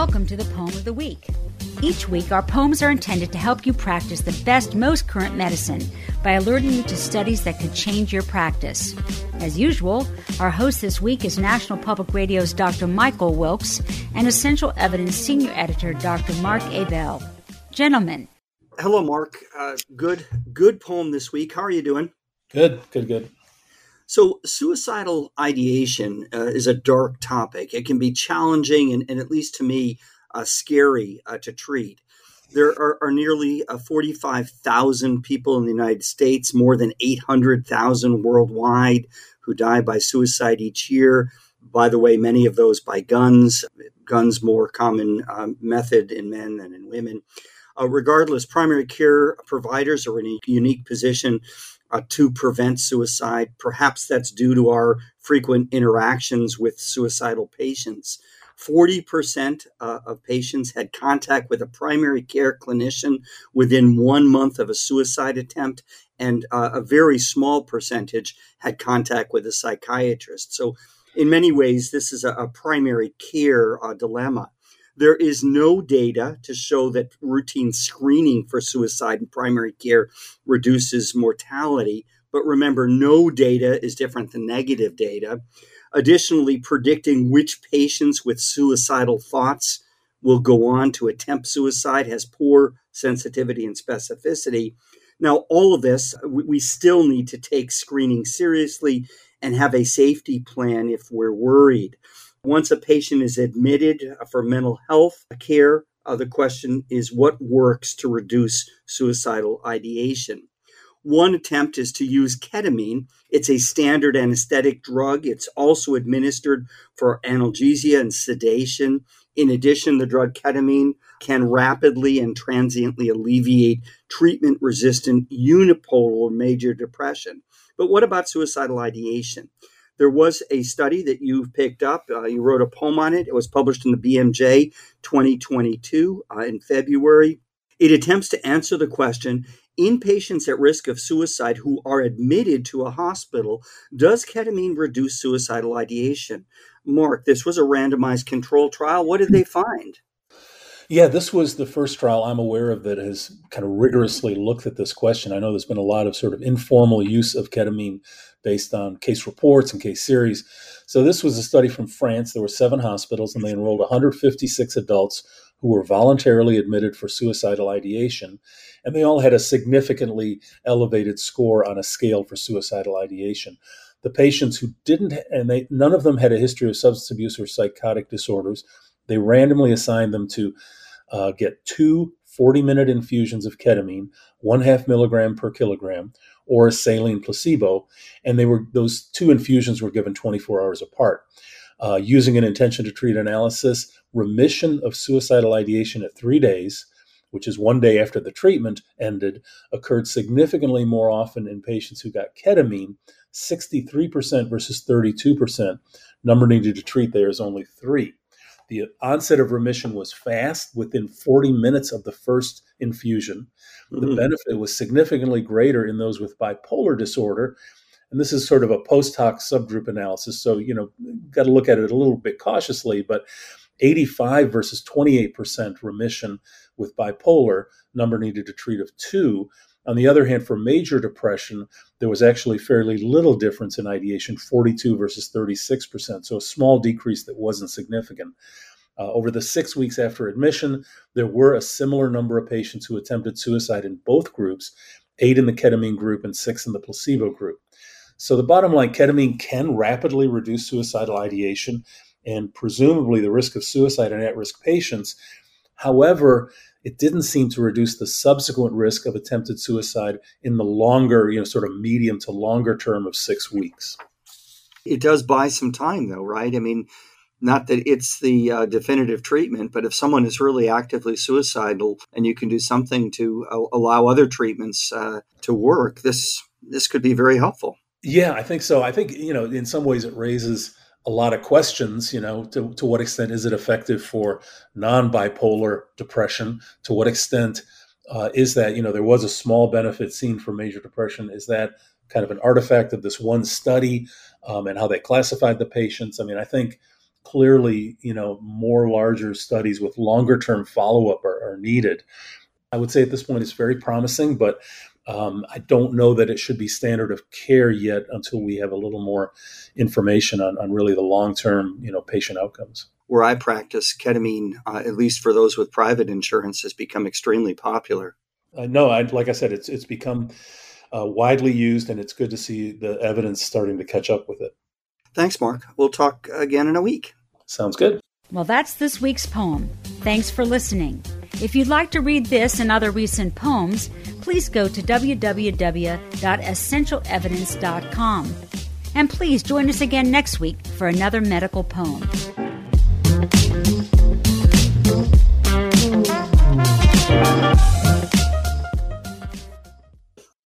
Welcome to the Poem of the Week. Each week, our poems are intended to help you practice the best, most current medicine by alerting you to studies that could change your practice. As usual, our host this week is National Public Radio's Dr. Michael Wilkes and Essential Evidence Senior Editor Dr. Mark Ebell. Gentlemen. Hello, Mark. Uh, good, good poem this week. How are you doing? Good, good, good. So, suicidal ideation uh, is a dark topic. It can be challenging and, and at least to me, uh, scary uh, to treat. There are, are nearly uh, 45,000 people in the United States, more than 800,000 worldwide, who die by suicide each year. By the way, many of those by guns, guns more common um, method in men than in women. Uh, regardless, primary care providers are in a unique position uh, to prevent suicide. Perhaps that's due to our frequent interactions with suicidal patients. 40% uh, of patients had contact with a primary care clinician within one month of a suicide attempt, and uh, a very small percentage had contact with a psychiatrist. So, in many ways, this is a, a primary care uh, dilemma. There is no data to show that routine screening for suicide in primary care reduces mortality. But remember, no data is different than negative data. Additionally, predicting which patients with suicidal thoughts will go on to attempt suicide has poor sensitivity and specificity. Now, all of this, we still need to take screening seriously and have a safety plan if we're worried. Once a patient is admitted for mental health care, uh, the question is what works to reduce suicidal ideation. One attempt is to use ketamine. It's a standard anesthetic drug. It's also administered for analgesia and sedation. In addition, the drug ketamine can rapidly and transiently alleviate treatment resistant unipolar major depression. But what about suicidal ideation? There was a study that you've picked up. Uh, you wrote a poem on it. It was published in the BMJ 2022 uh, in February. It attempts to answer the question in patients at risk of suicide who are admitted to a hospital, does ketamine reduce suicidal ideation? Mark, this was a randomized control trial. What did they find? Yeah, this was the first trial I'm aware of that has kind of rigorously looked at this question. I know there's been a lot of sort of informal use of ketamine based on case reports and case series. So this was a study from France. There were seven hospitals, and they enrolled 156 adults who were voluntarily admitted for suicidal ideation, and they all had a significantly elevated score on a scale for suicidal ideation. The patients who didn't, and they none of them had a history of substance abuse or psychotic disorders. They randomly assigned them to uh, get two 40 minute infusions of ketamine, one half milligram per kilogram, or a saline placebo. And they were those two infusions were given 24 hours apart. Uh, using an intention to treat analysis, remission of suicidal ideation at three days, which is one day after the treatment ended, occurred significantly more often in patients who got ketamine, 63% versus 32%. Number needed to treat there is only three. The onset of remission was fast within 40 minutes of the first infusion. Mm-hmm. The benefit was significantly greater in those with bipolar disorder. And this is sort of a post hoc subgroup analysis. So, you know, got to look at it a little bit cautiously, but 85 versus 28% remission with bipolar, number needed to treat of two. On the other hand, for major depression, there was actually fairly little difference in ideation 42 versus 36%, so a small decrease that wasn't significant. Uh, over the six weeks after admission, there were a similar number of patients who attempted suicide in both groups eight in the ketamine group and six in the placebo group. So, the bottom line ketamine can rapidly reduce suicidal ideation and presumably the risk of suicide in at risk patients. However, it didn't seem to reduce the subsequent risk of attempted suicide in the longer, you know, sort of medium to longer term of six weeks. It does buy some time, though, right? I mean, not that it's the uh, definitive treatment, but if someone is really actively suicidal and you can do something to uh, allow other treatments uh, to work, this this could be very helpful. Yeah, I think so. I think you know, in some ways, it raises a lot of questions, you know, to, to what extent is it effective for non bipolar depression? To what extent uh, is that, you know, there was a small benefit seen for major depression? Is that kind of an artifact of this one study um, and how they classified the patients? I mean, I think clearly, you know, more larger studies with longer term follow up are, are, needed. I would say at this point it's very promising, but um, I don't know that it should be standard of care yet until we have a little more information on, on really the long term, you know, patient outcomes. Where I practice, ketamine, uh, at least for those with private insurance, has become extremely popular. Uh, no, I, like I said, it's it's become uh, widely used, and it's good to see the evidence starting to catch up with it. Thanks, Mark. We'll talk again in a week. Sounds good. Well, that's this week's poem. Thanks for listening. If you'd like to read this and other recent poems, please go to www.essentialevidence.com. And please join us again next week for another medical poem.